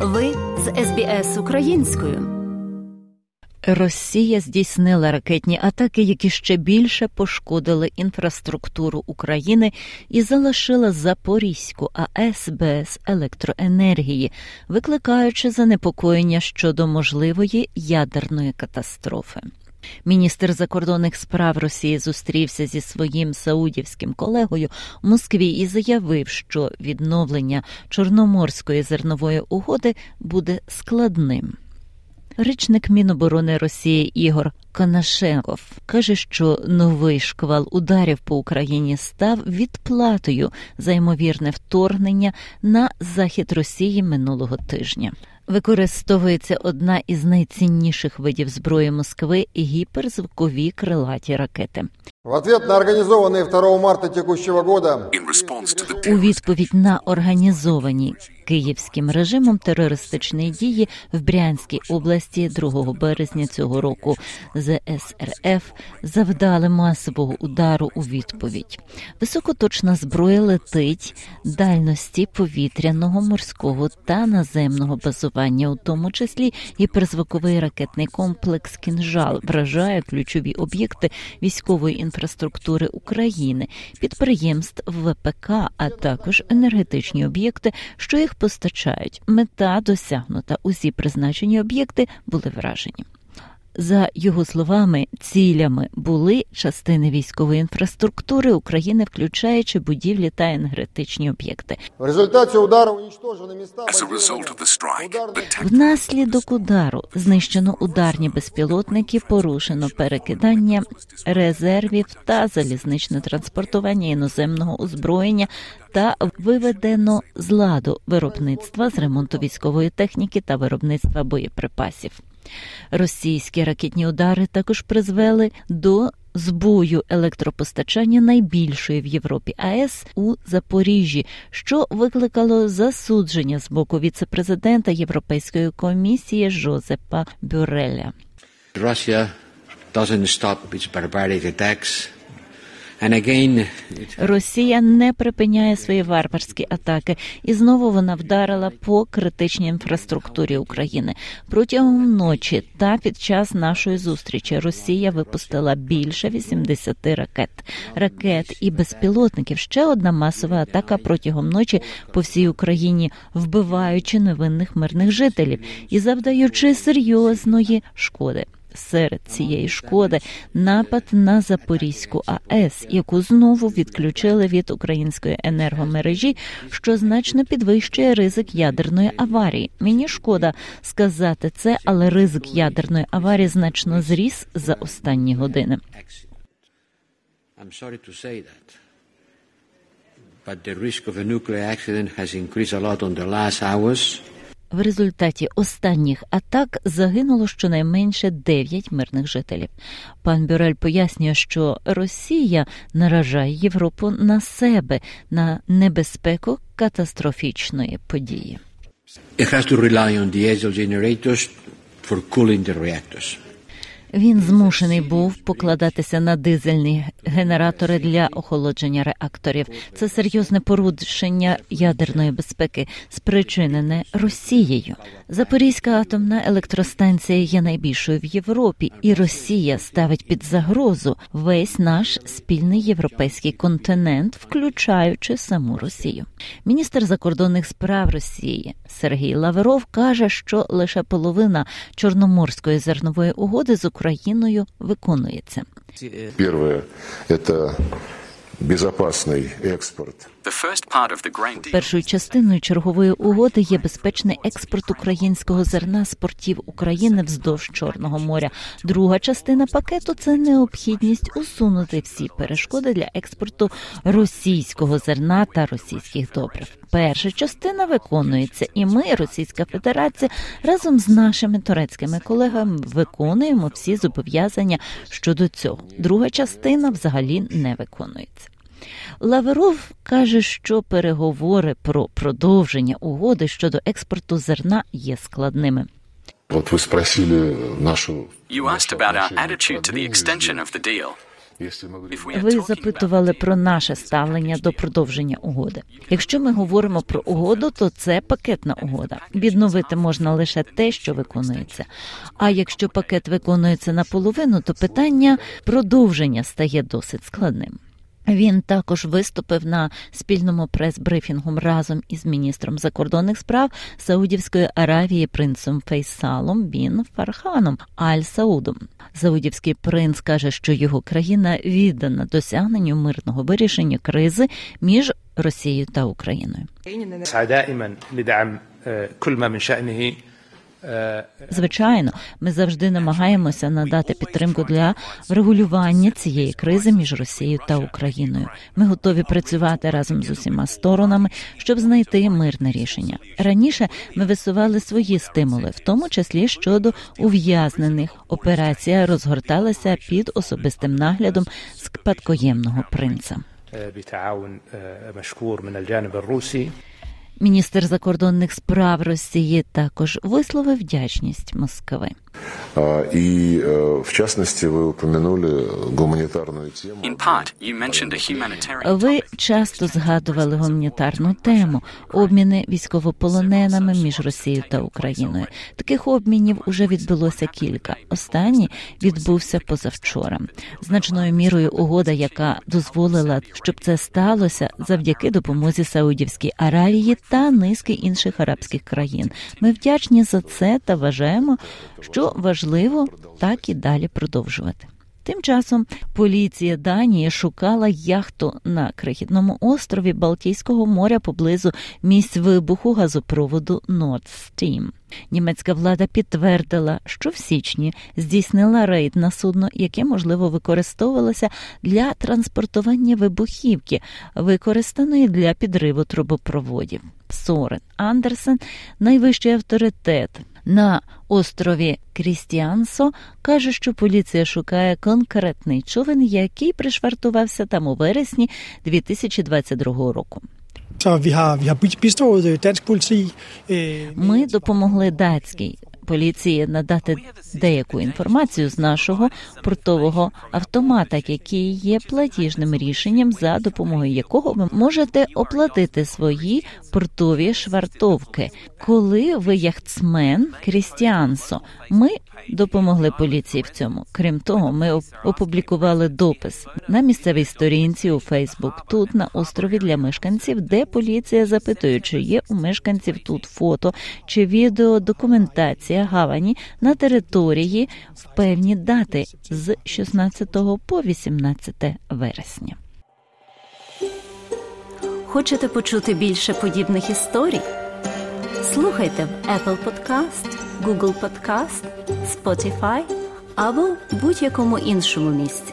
Ви з СБС українською. Росія здійснила ракетні атаки, які ще більше пошкодили інфраструктуру України і залишила Запорізьку АЕС без електроенергії, викликаючи занепокоєння щодо можливої ядерної катастрофи. Міністр закордонних справ Росії зустрівся зі своїм саудівським колегою в Москві і заявив, що відновлення Чорноморської зернової угоди буде складним. Речник Міноборони Росії Ігор Конашенков каже, що новий шквал ударів по Україні став відплатою за ймовірне вторгнення на захід Росії минулого тижня. Використовується одна із найцінніших видів зброї Москви гіперзвукові крилаті ракети. В ответ на організований 2 марта текущого года у відповідь на організовані київським режимом терористичні дії в Брянській області 2 березня цього року ЗСРФ завдали масового удару у відповідь. Високоточна зброя летить дальності повітряного, морського та наземного базування, у тому числі гіперзвуковий ракетний комплекс «Кінжал» вражає ключові об'єкти військової інфраструктури України, підприємств ВПК, а також енергетичні об'єкти, що їх постачають. Мета досягнута. Усі призначені об'єкти були вражені. За його словами, цілями були частини військової інфраструктури України, включаючи будівлі та енергетичні об'єкти. В результаті удару уничтожені міста Внаслідок удару знищено ударні безпілотники, порушено перекидання резервів та залізничне транспортування іноземного озброєння та виведено з ладу виробництва з ремонту військової техніки та виробництва боєприпасів. Російські ракетні удари також призвели до збою електропостачання найбільшої в Європі АЕС у Запоріжжі, що викликало засудження з боку віцепрезидента Європейської комісії Жозепа Бюреля. Russia doesn't stop its barbaric attacks Росія не припиняє свої варварські атаки, і знову вона вдарила по критичній інфраструктурі України протягом ночі. Та під час нашої зустрічі Росія випустила більше 80 ракет, ракет і безпілотників. Ще одна масова атака протягом ночі по всій Україні, вбиваючи невинних мирних жителів і завдаючи серйозної шкоди серед цієї шкоди напад на Запорізьку АЕС, яку знову відключили від української енергомережі, що значно підвищує ризик ядерної аварії. Мені шкода сказати це, але ризик ядерної аварії значно зріс за останні години. But the risk of a nuclear accident has increased a lot on the last hours. В результаті останніх атак загинуло щонайменше 9 мирних жителів. Пан Бюрель пояснює, що Росія наражає Європу на себе на небезпеку катастрофічної події. It has to rely on diesel generators for cooling the reactors. Він змушений був покладатися на дизельні генератори для охолодження реакторів. Це серйозне порушення ядерної безпеки, спричинене Росією. Запорізька атомна електростанція є найбільшою в Європі, і Росія ставить під загрозу весь наш спільний європейський континент, включаючи саму Росію. Міністр закордонних справ Росії Сергій Лаверов каже, що лише половина чорноморської зернової угоди з Україною виконується. Перше – це безпечний експорт. Першою частиною чергової угоди є безпечний експорт українського зерна з портів України вздовж Чорного моря. Друга частина пакету це необхідність усунути всі перешкоди для експорту російського зерна та російських добрив. Перша частина виконується, і ми, Російська Федерація, разом з нашими турецькими колегами виконуємо всі зобов'язання щодо цього. Друга частина взагалі не виконується. Лаверов каже, що переговори про продовження угоди щодо експорту зерна є складними. От ви спросили нашу You asked about our attitude to the extension of the deal. Ви запитували про наше ставлення до продовження угоди. Якщо ми говоримо про угоду, то це пакетна угода. Відновити можна лише те, що виконується. А якщо пакет виконується наполовину, то питання продовження стає досить складним. Він також виступив на спільному прес-брифінгу разом із міністром закордонних справ Саудівської Аравії принцем Фейсалом Бін Фарханом Аль Саудом. Саудівський принц каже, що його країна віддана досягненню мирного вирішення кризи між Росією та Україною. Звичайно, ми завжди намагаємося надати підтримку для врегулювання цієї кризи між Росією та Україною. Ми готові працювати разом з усіма сторонами, щоб знайти мирне рішення. Раніше ми висували свої стимули, в тому числі щодо ув'язнених. Операція розгорталася під особистим наглядом спадкоємного принца. Міністр закордонних справ Росії також висловив вдячність Москви. А, И, в частности, вы упомянули гуманитарную тему. In part, you mentioned a humanitarian Ви часто згадували гуманітарну тему обміни військовополоненими між Росією та Україною. Таких обмінів уже відбулося кілька. Останній відбувся позавчора. Значною мірою угода, яка дозволила, щоб це сталося, завдяки допомозі Саудівській Аравії та низки інших арабських країн. Ми вдячні за це та вважаємо, що важливо так і далі продовжувати. Тим часом поліція Данії шукала яхту на крихітному острові Балтійського моря поблизу місць вибуху газопроводу Nord Stream. Німецька влада підтвердила, що в січні здійснила рейд на судно, яке можливо використовувалося для транспортування вибухівки, використаної для підриву трубопроводів. Сорен Андерсен, найвищий авторитет на острові Крістіансо, каже, що поліція шукає конкретний човен, який пришвартувався там у вересні 2022 року. Øh, øh, Ми допомогли датській поліції надати деяку інформацію з нашого портового автомата, який є платіжним рішенням, за допомогою якого ви можете оплатити свої портові швартовки. Коли ви яхтсмен Крістіансо, ми допомогли поліції в цьому. Крім того, ми опублікували допис на місцевій сторінці у Фейсбук тут на острові для мешканців, де поліція запитує, чи є у мешканців тут фото чи відео документація гавані на території в певні дати з 16 по 18 вересня. Хочете почути більше подібних історій? Слухайте в Apple Podcast, Google Podcast, Spotify або будь-якому іншому місці.